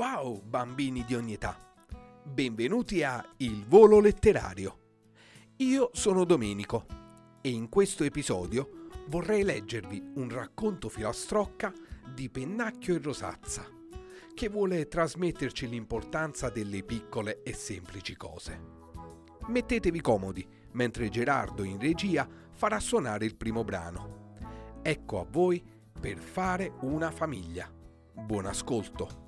Ciao bambini di ogni età, benvenuti a Il Volo Letterario. Io sono Domenico e in questo episodio vorrei leggervi un racconto filastrocca di Pennacchio e Rosazza, che vuole trasmetterci l'importanza delle piccole e semplici cose. Mettetevi comodi mentre Gerardo in regia farà suonare il primo brano. Ecco a voi per fare una famiglia. Buon ascolto!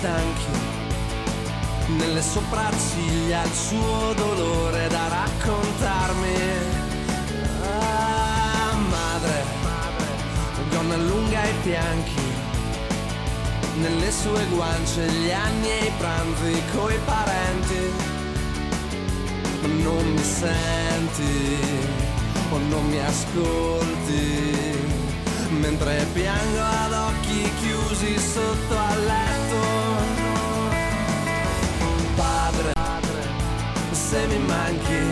Stanchi, nelle sopracciglia il suo dolore da raccontarmi. Ah, madre, gonna lunga ai fianchi, nelle sue guance gli anni e i pranzi coi parenti. Non mi senti o non mi ascolti mentre piango ad occhi chiusi sotto al letto. Se mi manchi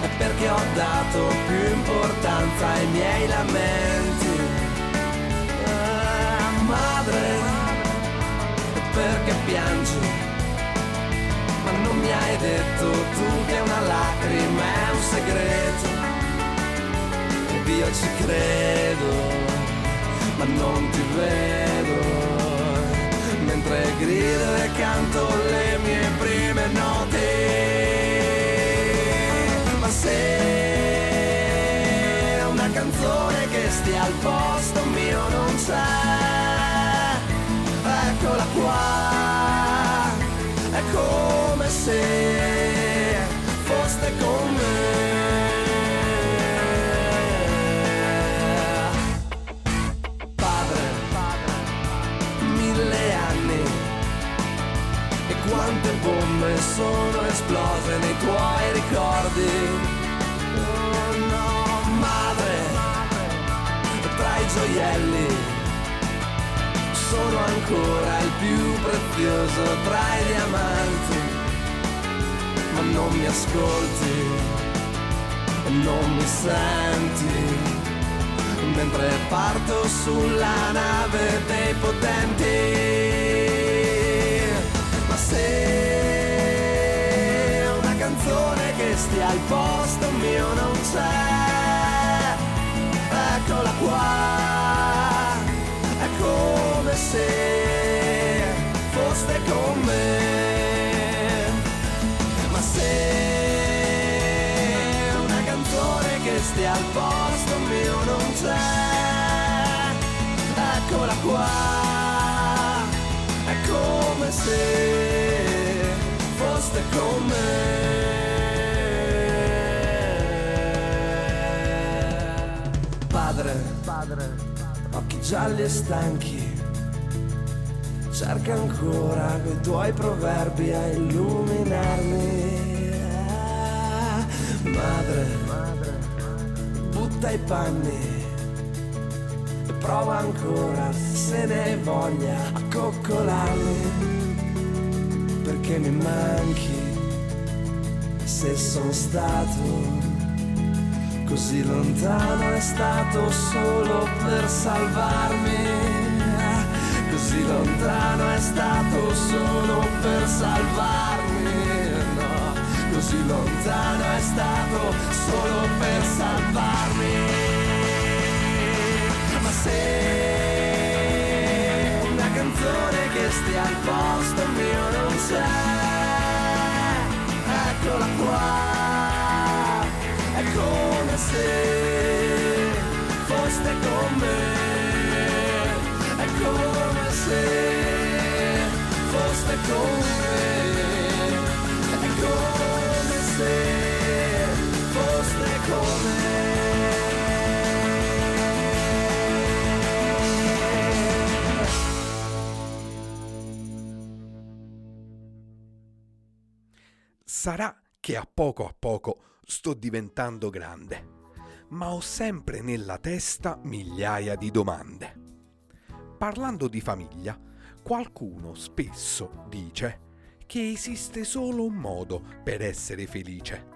è perché ho dato più importanza ai miei lamenti. Ah, madre, perché piangi? Ma non mi hai detto tu che una lacrima è un segreto io ci credo, ma non ti vedo. Mentre grido e canto le mie prime note. Al posto mio non c'è, eccola qua, è come se foste con me. quante bombe sono gioielli. Sono ancora il più prezioso tra i diamanti. Ma non mi ascolti, non mi senti. Mentre parto sulla nave dei potenti. Se una canzone che stia al posto mio non c'è, eccola qua, è come se foste con me, ma se una canzone che stia al posto mio non c'è, eccola qua. Come se foste con me. Gialli e stanchi, cerca ancora quei tuoi proverbi a illuminarmi. Madre, madre, butta i panni. Prova ancora se ne hai voglia a coccolarmi. Perché mi manchi se sono stato così lontano è stato solo per salvarmi. Così lontano è stato solo per salvarmi. No così lontano è stato solo per salvarmi. Se una canzone che stia al posto mio non c'è, Sarà che a poco a poco sto diventando grande, ma ho sempre nella testa migliaia di domande. Parlando di famiglia, qualcuno spesso dice che esiste solo un modo per essere felice.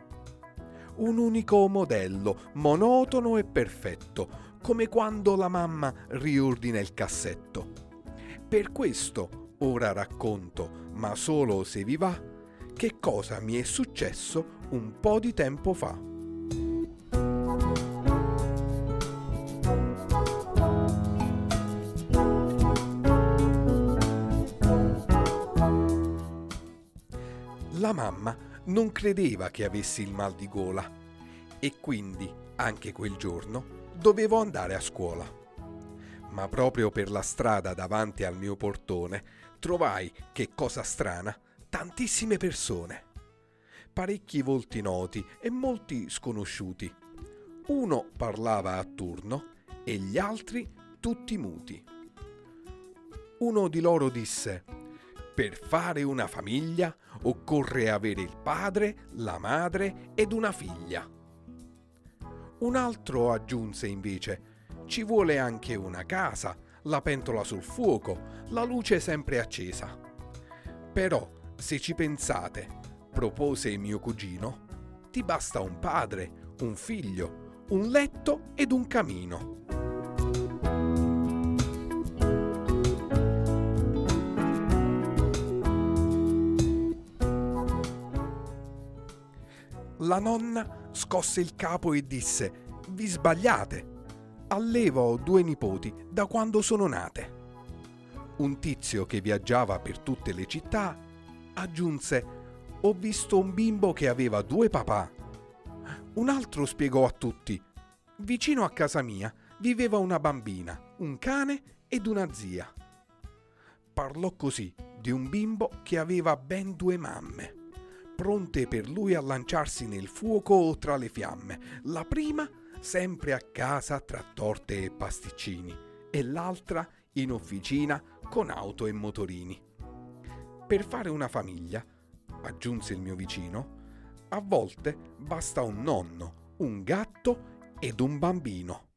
Un unico modello, monotono e perfetto, come quando la mamma riordina il cassetto. Per questo ora racconto, ma solo se vi va, che cosa mi è successo un po' di tempo fa. La mamma non credeva che avessi il mal di gola e quindi, anche quel giorno, dovevo andare a scuola. Ma proprio per la strada davanti al mio portone trovai, che cosa strana, tantissime persone. Parecchi volti noti e molti sconosciuti. Uno parlava a turno e gli altri tutti muti. Uno di loro disse, per fare una famiglia occorre avere il padre, la madre ed una figlia. Un altro aggiunse invece, ci vuole anche una casa, la pentola sul fuoco, la luce sempre accesa. Però, se ci pensate, propose mio cugino, ti basta un padre, un figlio, un letto ed un camino. La nonna scosse il capo e disse, vi sbagliate. Allevo due nipoti da quando sono nate. Un tizio che viaggiava per tutte le città aggiunse, ho visto un bimbo che aveva due papà. Un altro spiegò a tutti, vicino a casa mia viveva una bambina, un cane ed una zia. Parlò così di un bimbo che aveva ben due mamme pronte per lui a lanciarsi nel fuoco o tra le fiamme, la prima sempre a casa tra torte e pasticcini e l'altra in officina con auto e motorini. Per fare una famiglia, aggiunse il mio vicino, a volte basta un nonno, un gatto ed un bambino.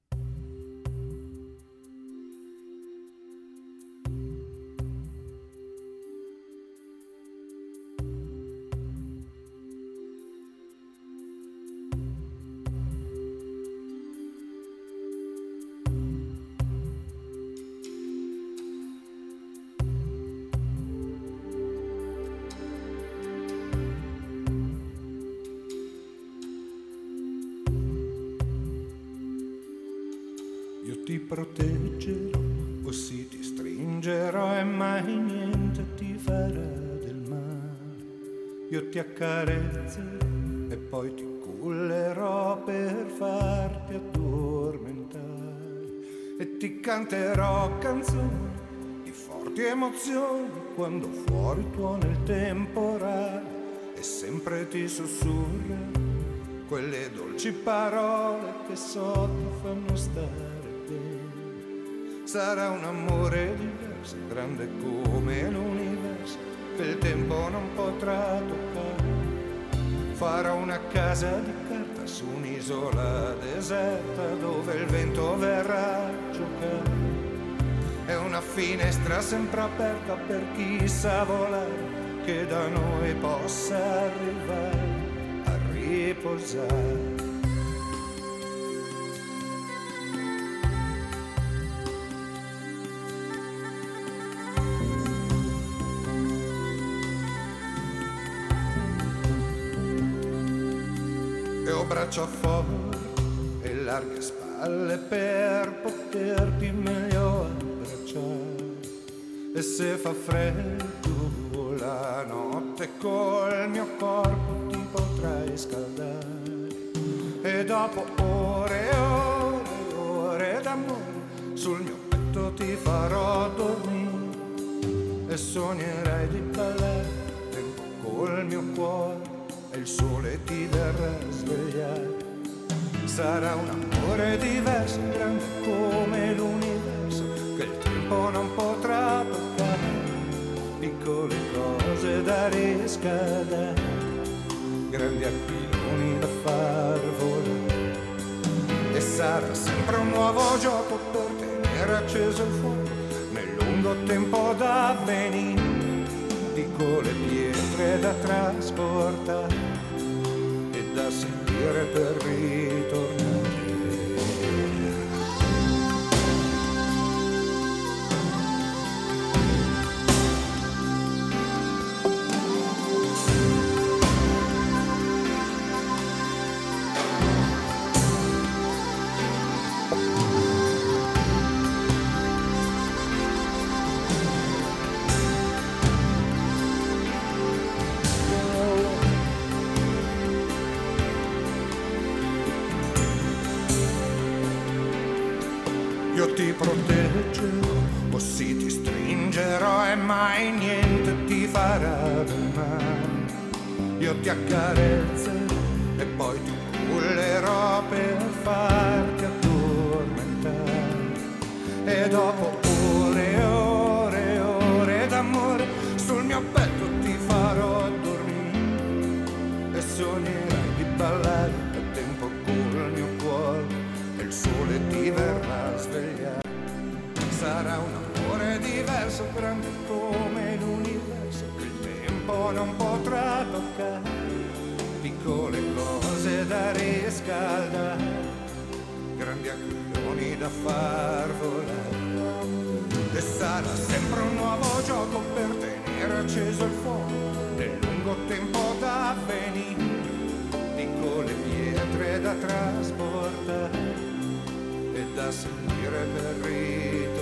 Ti accarezzerò e poi ti cullerò per farti addormentare. E ti canterò canzoni di forti emozioni quando fuori tuona il temporale e sempre ti sussurra quelle dolci parole che so ti fanno stare sarà un amore diverso, grande come l'universo, che il tempo non potrà toccare. Farò una casa di carta su un'isola deserta dove il vento verrà a giocare. È una finestra sempre aperta per chi sa volare, che da noi possa arrivare a riposare. Braccia forti e larghe spalle per poterti meglio abbracciare. E se fa freddo la notte col mio corpo ti potrai scaldare. E dopo ore e ore e ore d'amore sul mio petto ti farò dormire e sognerai di ballare col mio cuore il sole ti verrà a svegliare. Sarà un amore diverso, grande come l'universo, che il tempo non potrà toccare. Piccole cose da riscaldare grandi aquiloni da far volare. E sarà sempre un nuovo gioco per tenere acceso il fuoco nel lungo tempo da venire. Piccole pietre da trasportare e da sentire per ritornare. Io ti proteggerò, così ti stringerò e mai niente ti farà del male. Io ti accarezzerò e poi ti cullerò per farti sole ti verrà a svegliare. Sarà un amore diverso, grande come l'universo, che il tempo non potrà toccare. Piccole cose da riscaldare, grandi aquiloni da far volare. E sarà sempre un nuovo gioco per tenere acceso il fuoco nel lungo tempo da venire. Piccole pietre da trasportare e da sentire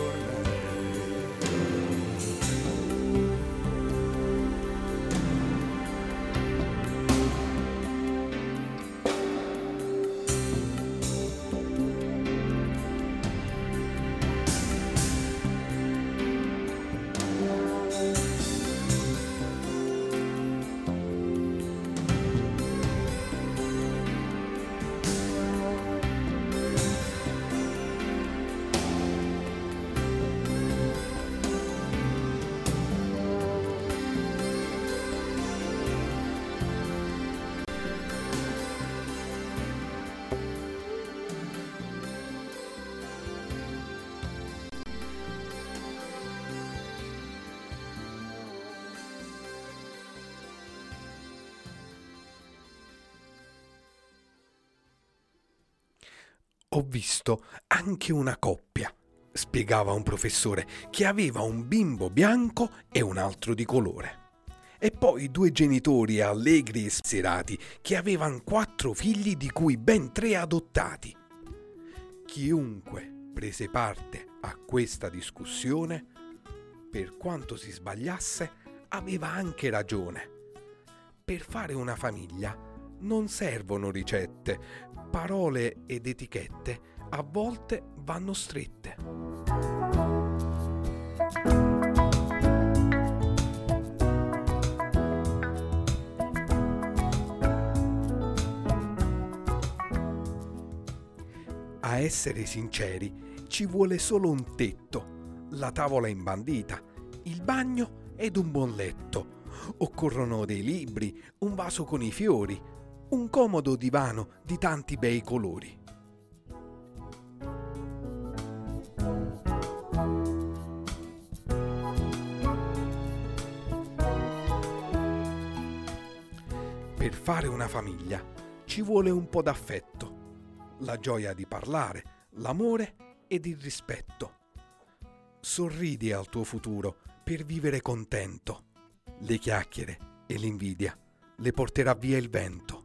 Ho visto anche una coppia, spiegava un professore, che aveva un bimbo bianco e un altro di colore. E poi due genitori allegri e serati che avevano quattro figli di cui ben tre adottati. Chiunque prese parte a questa discussione, per quanto si sbagliasse, aveva anche ragione. Per fare una famiglia non servono ricette, parole ed etichette a volte vanno strette. A essere sinceri, ci vuole solo un tetto, la tavola imbandita, il bagno ed un buon letto. Occorrono dei libri, un vaso con i fiori, un comodo divano di tanti bei colori. Per fare una famiglia ci vuole un po' d'affetto, la gioia di parlare, l'amore ed il rispetto. Sorridi al tuo futuro per vivere contento. Le chiacchiere e l'invidia le porterà via il vento.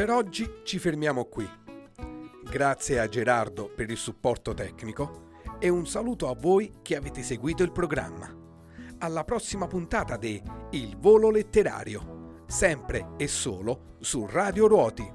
Per oggi ci fermiamo qui. Grazie a Gerardo per il supporto tecnico e un saluto a voi che avete seguito il programma. Alla prossima puntata di Il volo letterario, sempre e solo su Radio Ruoti.